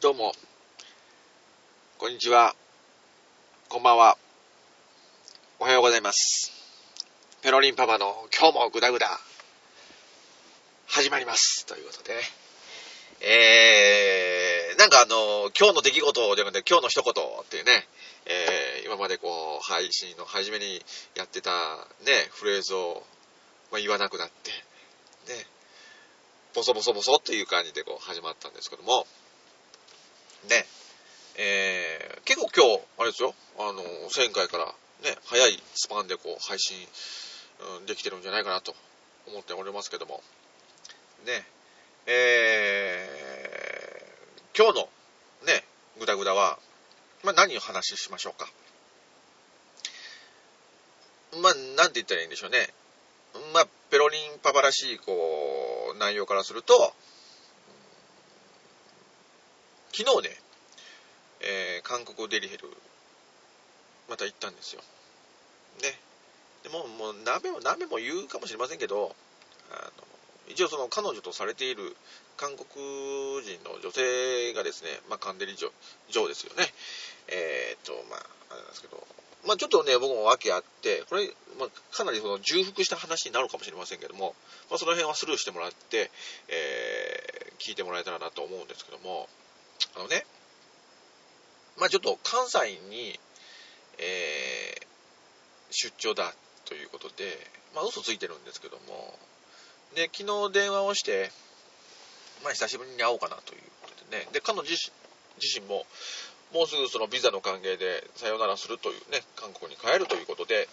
どうも、こんにちは、こんばんは、おはようございます。ペロリンパパの今日もグダグダ、始まります。ということで、えー、なんかあの、今日の出来事じゃなくて今日の一言っていうね、えー、今までこう、配信の初めにやってたね、フレーズを、まあ、言わなくなって、ね、ボソボソボソっていう感じでこう始まったんですけども、ね、えー、結構今日、あれですよ、あの、1000回からね、早いスパンでこう配信、うん、できてるんじゃないかなと思っておりますけども、ね、えー、今日のね、グダグダは、まあ、何を話しましょうか。まあ、なんて言ったらいいんでしょうね。まあ、ペロリンパパらしい、こう、内容からすると、昨日ね、えー、韓国デリヘル、また行ったんですよ。ね。でも、もう、鍋も、鍋も言うかもしれませんけど、あの、一応その彼女とされている韓国人の女性がですね、まあ、カンデリ嬢嬢ですよね。えー、っと、まあ、あれなんですけど、まあ、ちょっとね、僕も訳あって、これ、まあ、かなりその重複した話になるかもしれませんけども、まあ、その辺はスルーしてもらって、えー、聞いてもらえたらなと思うんですけども、あのね、まあ、ちょっと関西に、えー、出張だということで、まあ、嘘ついてるんですけども、で、昨日電話をして、まあ、久しぶりに会おうかなということでね、で、彼女自身も、もうすぐそのビザの関係でさよならするというね、韓国に帰るということで、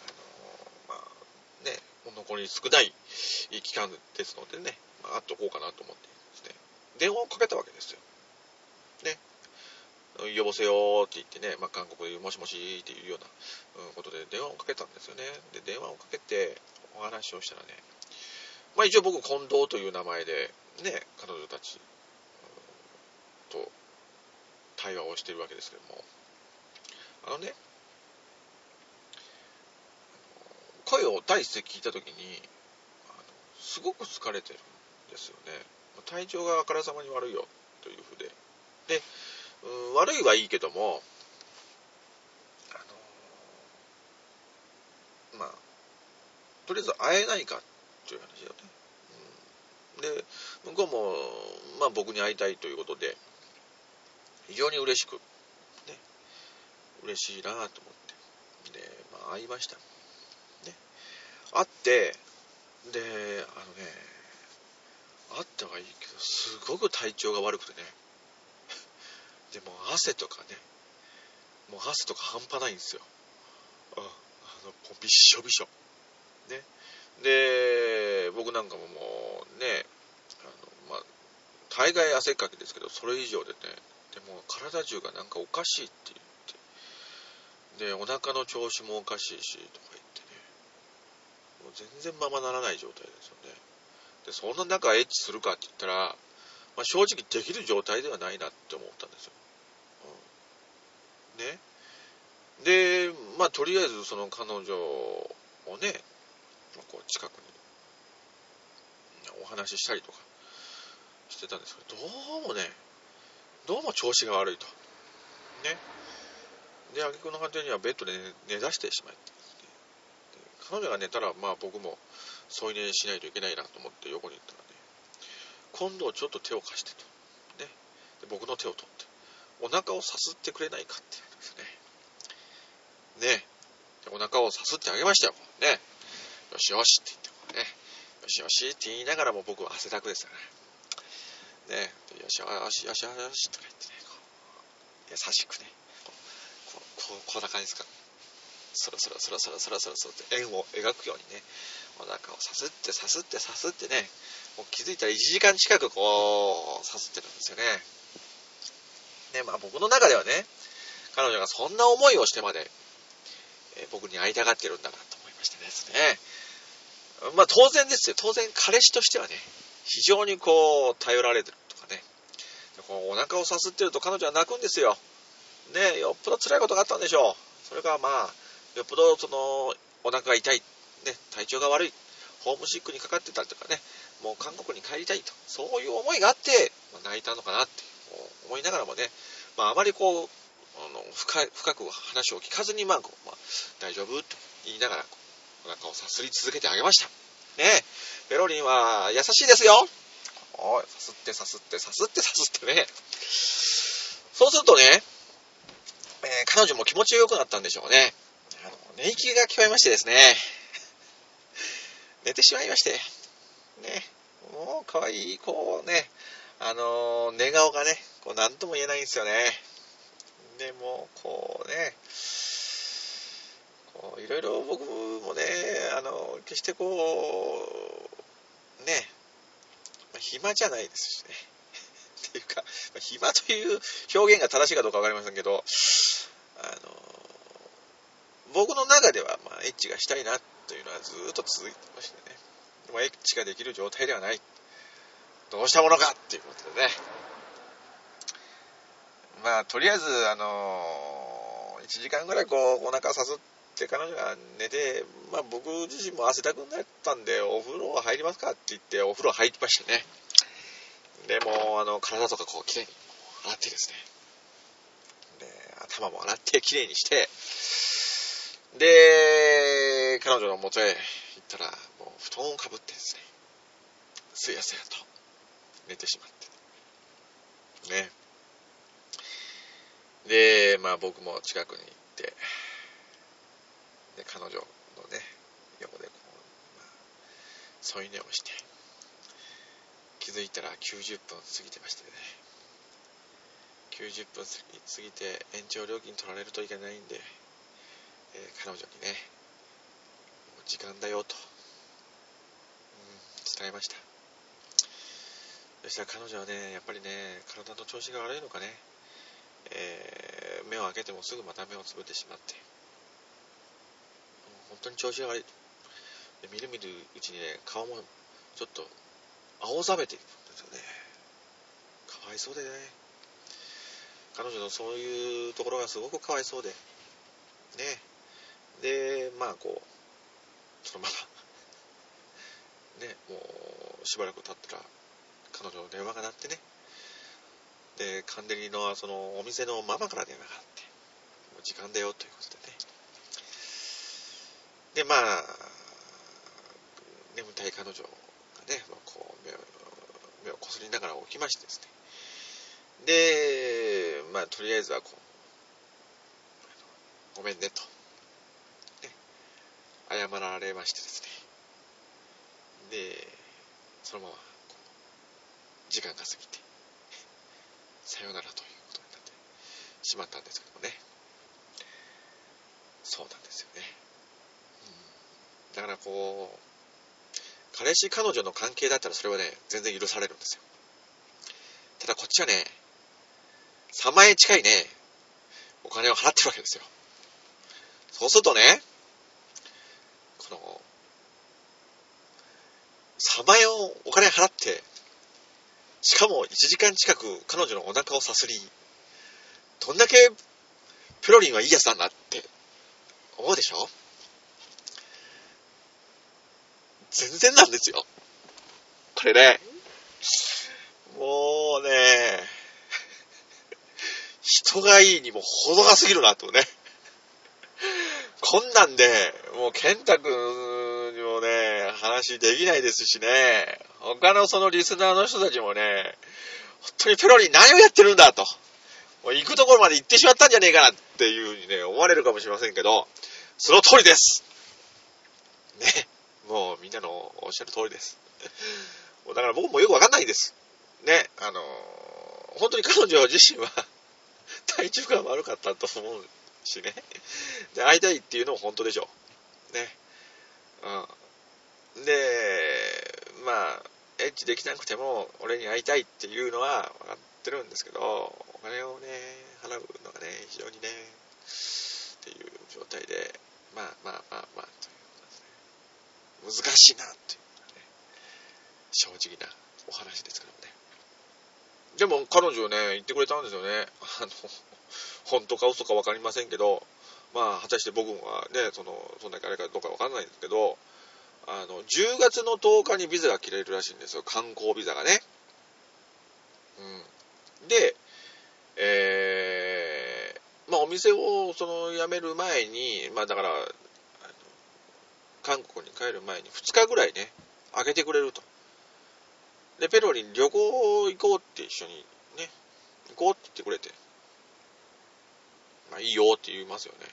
あのーまあね、残り少ない期間ですのでね、まあ、会っとこうかなと思ってですね、電話をかけたわけですよ。ね。呼ぼせよーって言ってね、まあ、韓国でもしもしっていうようなことで電話をかけたんですよね。で、電話をかけてお話をしたらね、まあ一応僕近藤という名前でね、彼女たちと対話をしてるわけですけども、あのね、声を第一声聞いたときにあの、すごく疲れてるんですよね。体調があからさまに悪いよというふうで。で、う、悪いはいいけども、あのまあ、とりあえず会えないかという話だよね。うん、で、向こうも、まあ僕に会いたいということで、非常に嬉しく、ね、嬉しいなと思って。で、まあ会いました。ね。会って、で、あのね、会ったはいいけど、すごく体調が悪くてね。でも汗とかね、もう汗とか半端ないんですよ。うん、あの、もうびっしょびしょ。ね。で、僕なんかももうね、あの、まあ、大概汗っかきですけど、それ以上でね、でも体中がなんかおかしいって言って、で、お腹の調子もおかしいし、とか言ってね、もう全然ままならない状態ですよね。で、そんな中エッチするかって言ったら、まあ、正直できる状態ではないなって思ったんですよ。うん、ね。で、まあ、とりあえずその彼女をね、まあ、こう近くにお話ししたりとかしてたんですけど、どうもね、どうも調子が悪いと。ね。で、挙句の果てにはベッドで寝出してしまってですね。彼女が寝たら、まあ僕も添い寝しないといけないなと思って横に行ったらね、今度ちょっと手を貸してと。ね。で僕の手を取って、お腹をさすってくれないかって言うんですね。ね。お腹をさすってあげましたよ。ね。よしよしって言って、ね。よしよしって言いながらも僕は汗だくですよね。ね。よしよしよしよしとか言ってね、優しくね、こう、こう、こんな感じですか。そろそろそろそろそろそろそろって円を描くようにね、お腹をさすってさすってさすってね、もう気づいたら1時間近くこう、さすってるんですよね。ね、まあ僕の中ではね、彼女がそんな思いをしてまで、えー僕に会いたがってるんだなと思いましてですね。まあ当然ですよ。当然彼氏としてはね、非常にこう、頼られてるとかね。こうお腹をさすってると彼女は泣くんですよ。ね、よっぽど辛いことがあったんでしょう。それがまあ、よっぽどその、お腹が痛い、ね、体調が悪い、ホームシックにかかってたりとかね、もう韓国に帰りたいと、そういう思いがあって、泣いたのかなって思いながらもね、まあ、あまりこう、あの深深く話を聞かずに、まあ、まあ、大丈夫と言いながら、お腹をさすり続けてあげました。ねペロリンは優しいですよ。おい、さすってさすってさすってさすってね。そうするとね、えー、彼女も気持ちよくなったんでしょうね。寝息が聞こえましてですね。寝てしまいまして。ね。もう可愛い、こうね、あの寝顔がね、こう何とも言えないんですよね。でも、こうね、こういろいろ僕もね、あの、決してこう、ね、暇じゃないですしね。っていうか、暇という表現が正しいかどうかわかりませんけど、あの、僕の中では、まあ、エッチがしたいなというのはずっと続いてましてね。でもエッチができる状態ではない。どうしたものかっていうことでね。まあ、とりあえず、あのー、1時間ぐらいこう、お腹さすって彼女が寝て、まあ僕自身も汗だくになったんで、お風呂入りますかって言って、お風呂入りましたね。で、もあの、体とかこう、きれいに洗ってですね。で、頭も洗ってきれいにして、で、彼女の元へ行ったら、もう布団をかぶってですね、すやすやと寝てしまって。ね。で、まあ僕も近くに行って、で、彼女のね、横でこう、まあ、添い寝をして、気づいたら90分過ぎてましてね、90分過ぎて延長料金取られるといけないんで、えー、彼女にね、もう時間だよと、うん、伝えました。そしたら彼女はね、やっぱりね、体の調子が悪いのかね、えー、目を開けてもすぐまた目をつぶってしまって、本当に調子が悪いで。みるみるうちにね、顔もちょっと青ざめていくんですよね。かわいそうでね。彼女のそういうところがすごくかわいそうで。ね。で、まあこう、そのまま、ね、もうしばらく経ったら、彼女の電話が鳴ってね。で、カンデリのそのお店のママから電話があって、もう時間だよということでね。で、まあ、眠たい彼女がね、こう目を、目をこすりながら起きましてですね。で、まあ、とりあえずはこう、ごめんねと。謝られましてですね。で、そのまま、時間が過ぎて、さよならということになってしまったんですけどもね。そうなんですよね。うん、だからこう、彼氏彼女の関係だったらそれはね、全然許されるんですよ。ただこっちはね、3万円近いね、お金を払ってるわけですよ。そうするとね、この、3万円をお金払って、しかも1時間近く彼女のお腹をさすり、どんだけプロリンはいいやつなんだって思うでしょ？全然なんですよ。これね、もうね、人がいいにも程が過ぎるなとね。こんなんで、もう健太くん、話できないですしね、他のそのリスナーの人たちもね、本当にペロリ何をやってるんだと。もう行くところまで行ってしまったんじゃねえかなっていう風にね、思われるかもしれませんけど、その通りです。ね。もうみんなのおっしゃる通りです。だから僕もよくわかんないです。ね、あの本当に彼女自身は体調が悪かったと思うしね。で、会いたいっていうのも本当でしょう。ね。うん。で、まあ、エッチできなくても俺に会いたいっていうのは分かってるんですけど、お金をね、払うのがね、非常にね、っていう状態で、まあまあまあまあ、という難しいなっていうね、正直なお話ですけどもね。でも彼女ね、言ってくれたんですよね。あの、本当か嘘か分かりませんけど、まあ、果たして僕はね、その、そんなにあれかどうか分かんないんですけど、あの、10月の10日にビザが切れるらしいんですよ。観光ビザがね。うん。で、えー、まあお店をその辞める前に、まあだから、韓国に帰る前に2日ぐらいね、開けてくれると。で、ペロリン旅行行こうって一緒にね、行こうって言ってくれて、まあいいよって言いますよね。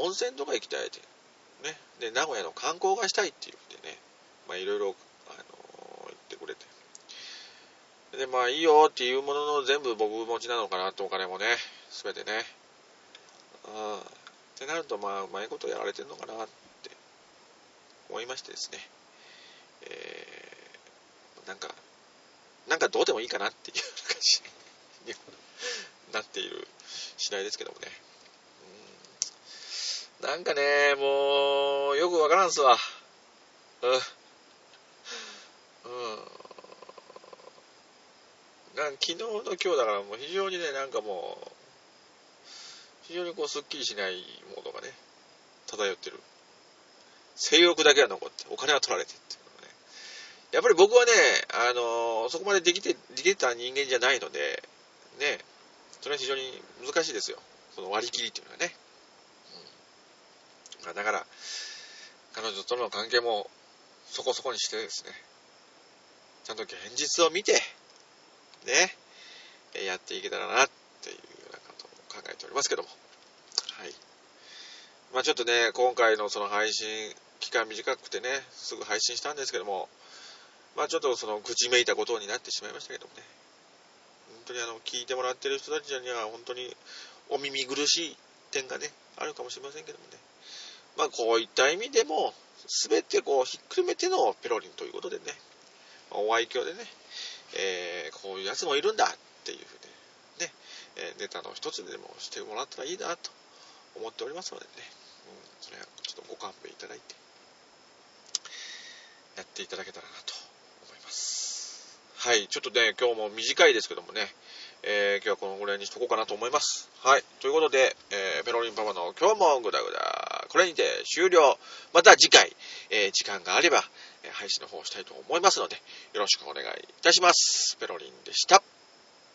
温泉とか行きたいって、ね。で、名古屋の観光がしたいって言ってね、まあいろいろ、あのー言ってくれて。で、まあいいよっていうものの全部僕持ちなのかなとお金もね、すべてね。うん。ってなると、まあ、うまいことやられてるのかなって思いましてですね。えー、なんか、なんかどうでもいいかなっていう感じになっている次第ですけどもね。なんかね、もう、よくわからんすわ。うん。うん。なん昨日の今日だからもう非常にね、なんかもう、非常にこう、すっきりしないモードがね、漂ってる。性欲だけは残って、お金は取られてっていうのね。やっぱり僕はね、あのそこまでできて、できてた人間じゃないので、ね、それは非常に難しいですよ。その割り切りっていうのはね。うん、だから、との関係もそこそこにしてですね、ちゃんと現実を見て、ね、やっていけたらなっていうようなことを考えておりますけども。はい。まあちょっとね、今回のその配信、期間短くてね、すぐ配信したんですけども、まあちょっとその口めいたことになってしまいましたけどもね。本当にあの、聞いてもらってる人たちには本当にお耳苦しい点がね、あるかもしれませんけどもね。まあこういった意味でも、すべてこうひっくるめてのペロリンということでね、お愛嬌でね、えー、こういうやつもいるんだっていうふうにね、えー、ネタの一つでもしてもらったらいいなと思っておりますのでね、うん、それはちょっとご勘弁いただいて、やっていただけたらなと思います。はい、ちょっとね、今日も短いですけどもね、えー、今日はこのぐらいにしとこうかなと思います。はい。ということで、えー、ペロリンパパの今日もグダグダ、これにて終了。また次回、えー、時間があれば、配信の方をしたいと思いますので、よろしくお願いいたします。ペロリンでした。